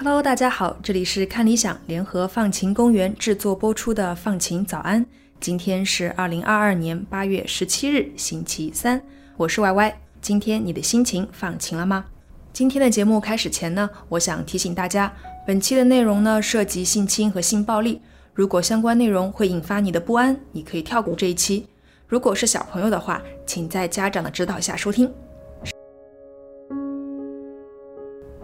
Hello，大家好，这里是看理想联合放晴公园制作播出的放晴早安。今天是二零二二年八月十七日，星期三，我是 Y Y。今天你的心情放晴了吗？今天的节目开始前呢，我想提醒大家，本期的内容呢涉及性侵和性暴力，如果相关内容会引发你的不安，你可以跳过这一期。如果是小朋友的话，请在家长的指导下收听。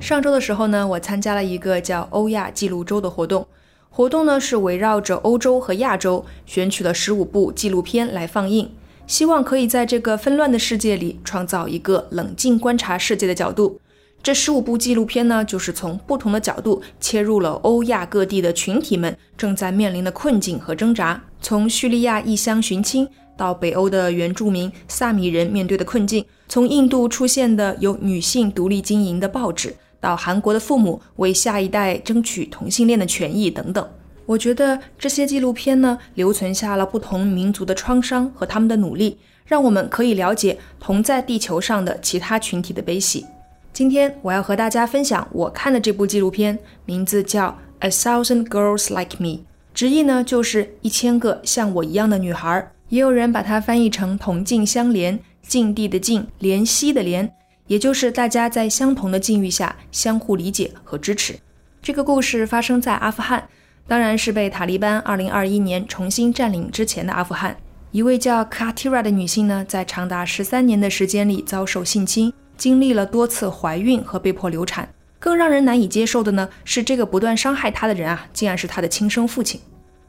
上周的时候呢，我参加了一个叫欧亚纪录周的活动。活动呢是围绕着欧洲和亚洲选取了十五部纪录片来放映，希望可以在这个纷乱的世界里创造一个冷静观察世界的角度。这十五部纪录片呢，就是从不同的角度切入了欧亚各地的群体们正在面临的困境和挣扎，从叙利亚异乡寻亲到北欧的原住民萨米人面对的困境，从印度出现的由女性独立经营的报纸。到韩国的父母为下一代争取同性恋的权益等等，我觉得这些纪录片呢，留存下了不同民族的创伤和他们的努力，让我们可以了解同在地球上的其他群体的悲喜。今天我要和大家分享我看的这部纪录片，名字叫《A Thousand Girls Like Me》，直译呢就是一千个像我一样的女孩，也有人把它翻译成同境相连，境地的境，怜惜的怜。也就是大家在相同的境遇下相互理解和支持。这个故事发生在阿富汗，当然是被塔利班2021年重新占领之前的阿富汗。一位叫 Katira 的女性呢，在长达十三年的时间里遭受性侵，经历了多次怀孕和被迫流产。更让人难以接受的呢，是这个不断伤害她的人啊，竟然是她的亲生父亲。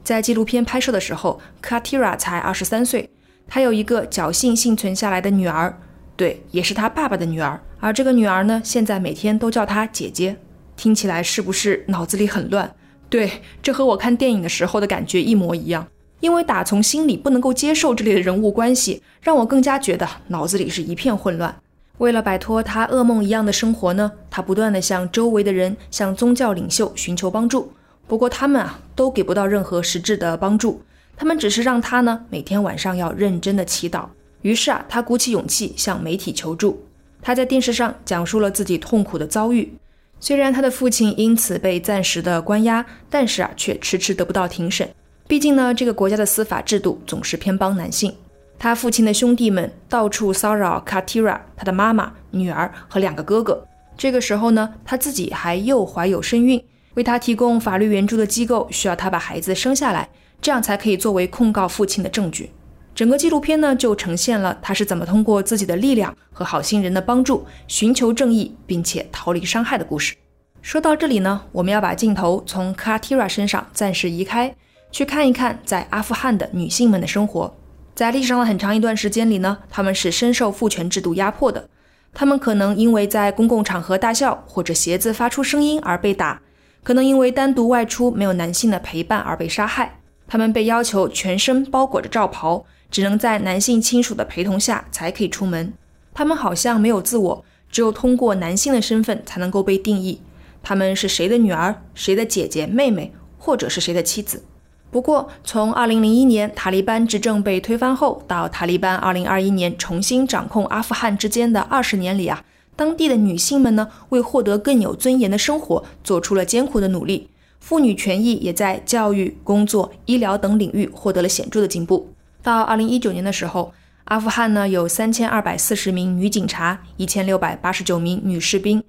在纪录片拍摄的时候，Katira 才二十三岁，她有一个侥幸幸存下来的女儿。对，也是他爸爸的女儿，而这个女儿呢，现在每天都叫她姐姐，听起来是不是脑子里很乱？对，这和我看电影的时候的感觉一模一样，因为打从心里不能够接受这里的人物关系，让我更加觉得脑子里是一片混乱。为了摆脱他噩梦一样的生活呢，他不断的向周围的人、向宗教领袖寻求帮助，不过他们啊，都给不到任何实质的帮助，他们只是让他呢，每天晚上要认真的祈祷。于是啊，他鼓起勇气向媒体求助。他在电视上讲述了自己痛苦的遭遇。虽然他的父亲因此被暂时的关押，但是啊，却迟迟得不到庭审。毕竟呢，这个国家的司法制度总是偏帮男性。他父亲的兄弟们到处骚扰卡蒂拉，他的妈妈、女儿和两个哥哥。这个时候呢，他自己还又怀有身孕，为他提供法律援助的机构需要他把孩子生下来，这样才可以作为控告父亲的证据。整个纪录片呢，就呈现了他是怎么通过自己的力量和好心人的帮助，寻求正义，并且逃离伤害的故事。说到这里呢，我们要把镜头从卡蒂拉身上暂时移开，去看一看在阿富汗的女性们的生活。在历史上的很长一段时间里呢，她们是深受父权制度压迫的。她们可能因为在公共场合大笑或者鞋子发出声音而被打，可能因为单独外出没有男性的陪伴而被杀害。他们被要求全身包裹着罩袍。只能在男性亲属的陪同下才可以出门。他们好像没有自我，只有通过男性的身份才能够被定义。他们是谁的女儿、谁的姐姐、妹妹，或者是谁的妻子？不过，从2001年塔利班执政被推翻后，到塔利班2021年重新掌控阿富汗之间的二十年里啊，当地的女性们呢，为获得更有尊严的生活，做出了艰苦的努力。妇女权益也在教育、工作、医疗等领域获得了显著的进步。到二零一九年的时候，阿富汗呢有三千二百四十名女警察，一千六百八十九名女士兵，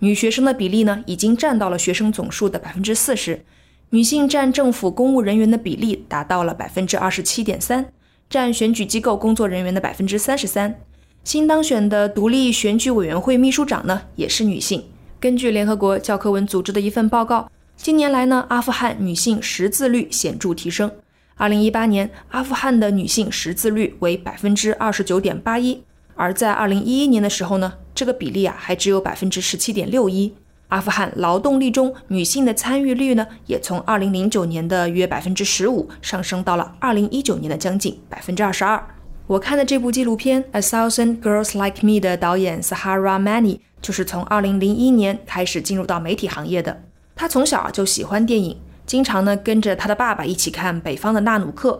女学生的比例呢已经占到了学生总数的百分之四十，女性占政府公务人员的比例达到了百分之二十七点三，占选举机构工作人员的百分之三十三。新当选的独立选举委员会秘书长呢也是女性。根据联合国教科文组织的一份报告，近年来呢，阿富汗女性识字率显著提升。二零一八年，阿富汗的女性识字率为百分之二十九点八一，而在二零一一年的时候呢，这个比例啊还只有百分之十七点六一。阿富汗劳动力中女性的参与率呢，也从二零零九年的约百分之十五上升到了二零一九年的将近百分之二十二。我看的这部纪录片《A Thousand Girls Like Me》的导演 Sahara Mani 就是从二零零一年开始进入到媒体行业的。他从小就喜欢电影。经常呢跟着他的爸爸一起看《北方的纳努克》，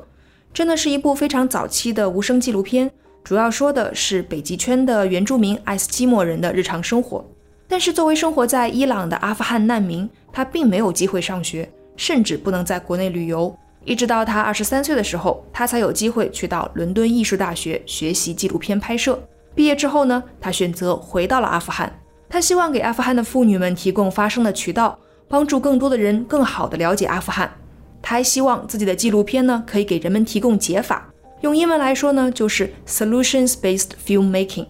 真的是一部非常早期的无声纪录片，主要说的是北极圈的原住民爱斯基摩人的日常生活。但是作为生活在伊朗的阿富汗难民，他并没有机会上学，甚至不能在国内旅游。一直到他二十三岁的时候，他才有机会去到伦敦艺术大学学习纪录片拍摄。毕业之后呢，他选择回到了阿富汗。他希望给阿富汗的妇女们提供发声的渠道，帮助更多的人更好地了解阿富汗。她还希望自己的纪录片呢，可以给人们提供解法。用英文来说呢，就是 solutions-based filmmaking。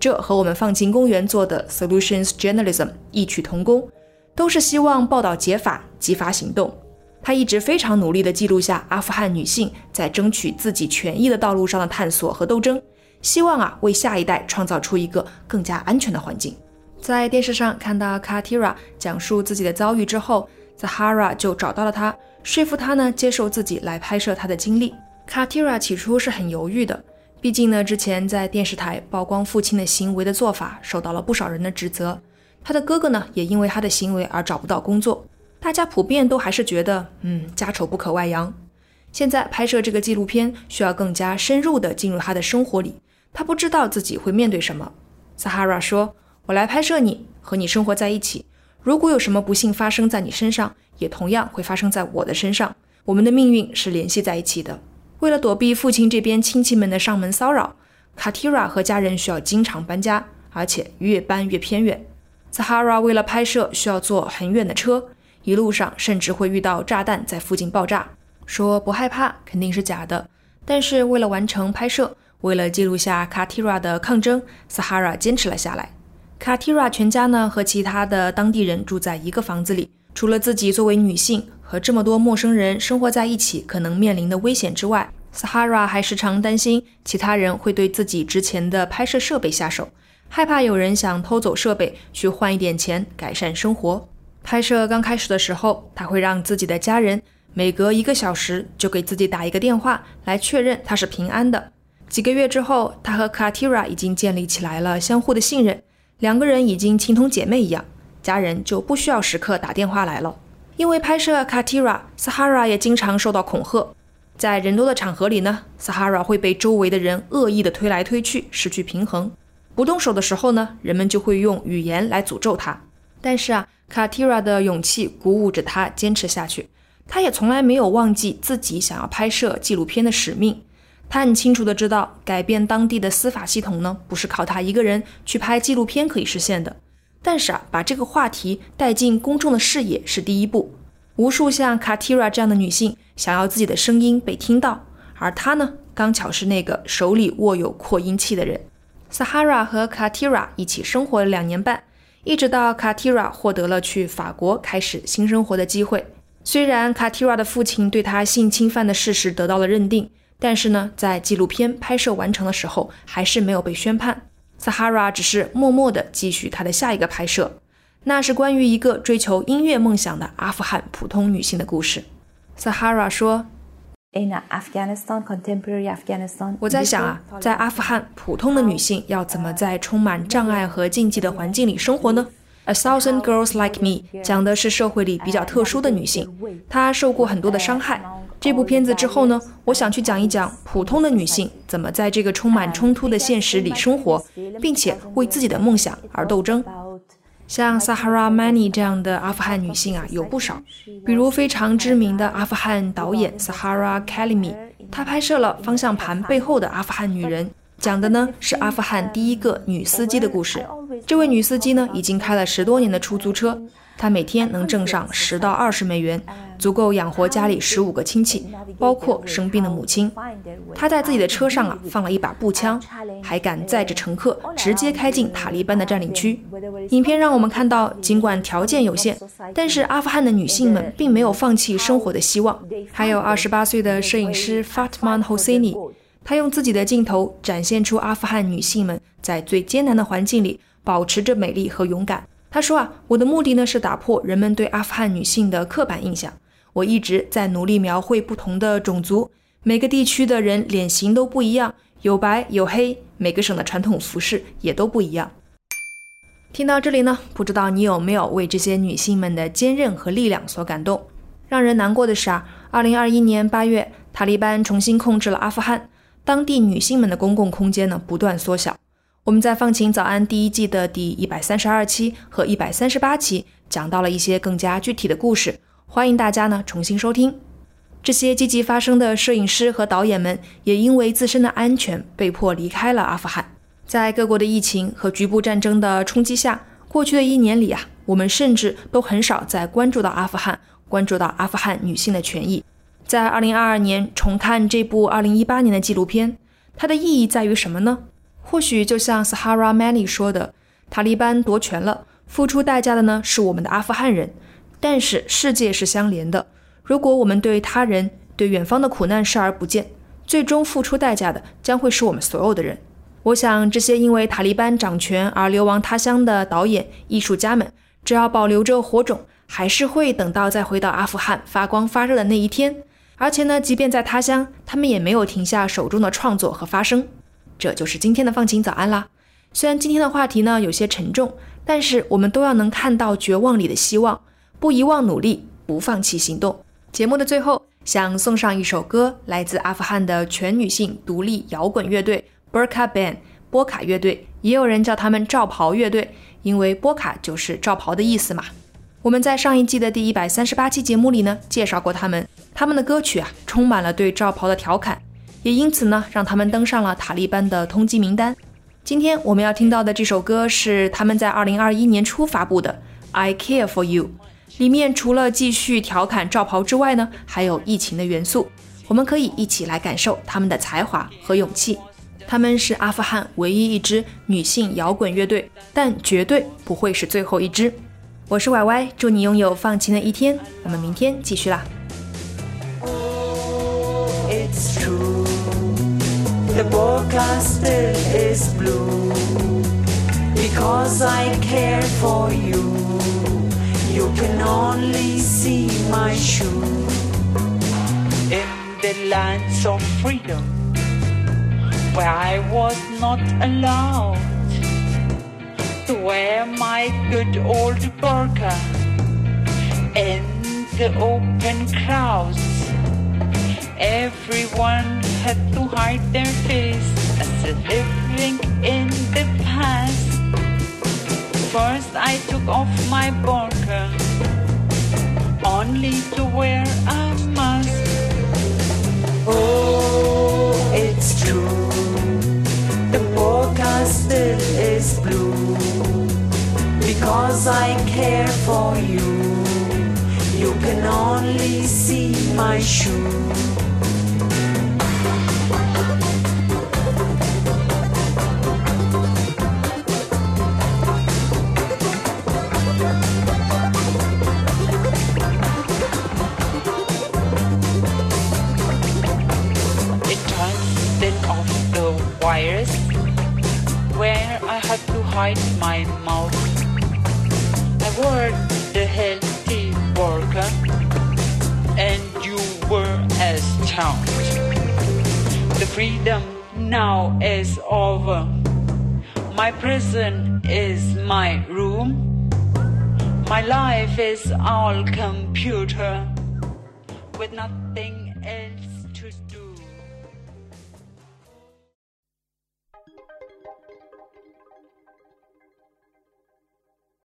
这和我们放晴公园做的 solutions journalism 异曲同工，都是希望报道解法，激发行动。他一直非常努力地记录下阿富汗女性在争取自己权益的道路上的探索和斗争，希望啊为下一代创造出一个更加安全的环境。在电视上看到 Katira 讲述自己的遭遇之后，Zahara 就找到了他，说服他呢接受自己来拍摄他的经历。Katira 起初是很犹豫的。毕竟呢，之前在电视台曝光父亲的行为的做法，受到了不少人的指责。他的哥哥呢，也因为他的行为而找不到工作。大家普遍都还是觉得，嗯，家丑不可外扬。现在拍摄这个纪录片，需要更加深入的进入他的生活里。他不知道自己会面对什么。Sahara 说：“我来拍摄你，和你生活在一起。如果有什么不幸发生在你身上，也同样会发生在我的身上。我们的命运是联系在一起的。”为了躲避父亲这边亲戚们的上门骚扰，卡提拉和家人需要经常搬家，而且越搬越偏远。萨哈拉为了拍摄需要坐很远的车，一路上甚至会遇到炸弹在附近爆炸。说不害怕肯定是假的，但是为了完成拍摄，为了记录下卡提拉的抗争，萨哈拉坚持了下来。卡提拉全家呢和其他的当地人住在一个房子里，除了自己作为女性。和这么多陌生人生活在一起，可能面临的危险之外，Sahara 还时常担心其他人会对自己之前的拍摄设备下手，害怕有人想偷走设备去换一点钱改善生活。拍摄刚开始的时候，他会让自己的家人每隔一个小时就给自己打一个电话来确认他是平安的。几个月之后，他和 Katira 已经建立起来了相互的信任，两个人已经情同姐妹一样，家人就不需要时刻打电话来了。因为拍摄 Katira，Sahara 也经常受到恐吓。在人多的场合里呢，Sahara 会被周围的人恶意的推来推去，失去平衡。不动手的时候呢，人们就会用语言来诅咒他。但是啊，Katira 的勇气鼓舞着他坚持下去。他也从来没有忘记自己想要拍摄纪录片的使命。他很清楚的知道，改变当地的司法系统呢，不是靠他一个人去拍纪录片可以实现的。但是啊，把这个话题带进公众的视野是第一步。无数像卡提拉这样的女性想要自己的声音被听到，而她呢，刚巧是那个手里握有扩音器的人。Sahara 和卡提拉一起生活了两年半，一直到卡提拉获得了去法国开始新生活的机会。虽然卡提拉的父亲对他性侵犯的事实得到了认定，但是呢，在纪录片拍摄完成的时候，还是没有被宣判。Sahara 只是默默地继续他的下一个拍摄，那是关于一个追求音乐梦想的阿富汗普通女性的故事。Sahara 说：“我在想啊，在阿富汗，普通的女性要怎么在充满障碍和禁忌的环境里生活呢？” A thousand girls like me 讲的是社会里比较特殊的女性，她受过很多的伤害。这部片子之后呢，我想去讲一讲普通的女性怎么在这个充满冲突的现实里生活，并且为自己的梦想而斗争。像 Sahara Mani 这样的阿富汗女性啊，有不少，比如非常知名的阿富汗导演 Sahara Kalimi，她拍摄了《方向盘背后的阿富汗女人》。讲的呢是阿富汗第一个女司机的故事。这位女司机呢已经开了十多年的出租车，她每天能挣上十到二十美元，足够养活家里十五个亲戚，包括生病的母亲。她在自己的车上啊放了一把步枪，还敢载着乘客直接开进塔利班的占领区。影片让我们看到，尽管条件有限，但是阿富汗的女性们并没有放弃生活的希望。还有二十八岁的摄影师 Fatman Hosseini。他用自己的镜头展现出阿富汗女性们在最艰难的环境里保持着美丽和勇敢。他说啊，我的目的呢是打破人们对阿富汗女性的刻板印象。我一直在努力描绘不同的种族，每个地区的人脸型都不一样，有白有黑，每个省的传统服饰也都不一样。听到这里呢，不知道你有没有为这些女性们的坚韧和力量所感动？让人难过的是啊，二零二一年八月，塔利班重新控制了阿富汗。当地女性们的公共空间呢不断缩小。我们在《放晴早安》第一季的第一百三十二期和一百三十八期讲到了一些更加具体的故事，欢迎大家呢重新收听。这些积极发声的摄影师和导演们也因为自身的安全被迫离开了阿富汗。在各国的疫情和局部战争的冲击下，过去的一年里啊，我们甚至都很少再关注到阿富汗，关注到阿富汗女性的权益。在2022年重看这部2018年的纪录片，它的意义在于什么呢？或许就像 Sahara Mani 说的，塔利班夺权了，付出代价的呢是我们的阿富汗人。但是世界是相连的，如果我们对他人、对远方的苦难视而不见，最终付出代价的将会是我们所有的人。我想，这些因为塔利班掌权而流亡他乡的导演、艺术家们，只要保留着火种，还是会等到再回到阿富汗发光发热的那一天。而且呢，即便在他乡，他们也没有停下手中的创作和发声。这就是今天的放晴早安啦。虽然今天的话题呢有些沉重，但是我们都要能看到绝望里的希望，不遗忘努力，不放弃行动。节目的最后，想送上一首歌，来自阿富汗的全女性独立摇滚乐队 Burka Band（ 波卡乐队），也有人叫他们罩袍乐队，因为波卡就是罩袍的意思嘛。我们在上一季的第一百三十八期节目里呢介绍过他们。他们的歌曲啊，充满了对罩袍的调侃，也因此呢，让他们登上了塔利班的通缉名单。今天我们要听到的这首歌是他们在二零二一年初发布的《I Care for You》，里面除了继续调侃罩袍之外呢，还有疫情的元素。我们可以一起来感受他们的才华和勇气。他们是阿富汗唯一一支女性摇滚乐队，但绝对不会是最后一支。我是 Y Y，祝你拥有放晴的一天。我们明天继续啦。The forecast still is blue because I care for you. You can only see my shoe in the lands of freedom where I was not allowed to wear my good old burqa in the open crowds Everyone had to hide their face as if living in the past. First I took off my burqa, only to wear a mask. Oh, it's true, the burqa still is blue, because I care for you. You can only see my shoe. Astounded. The freedom now is over. My prison is my room. My life is all computer with nothing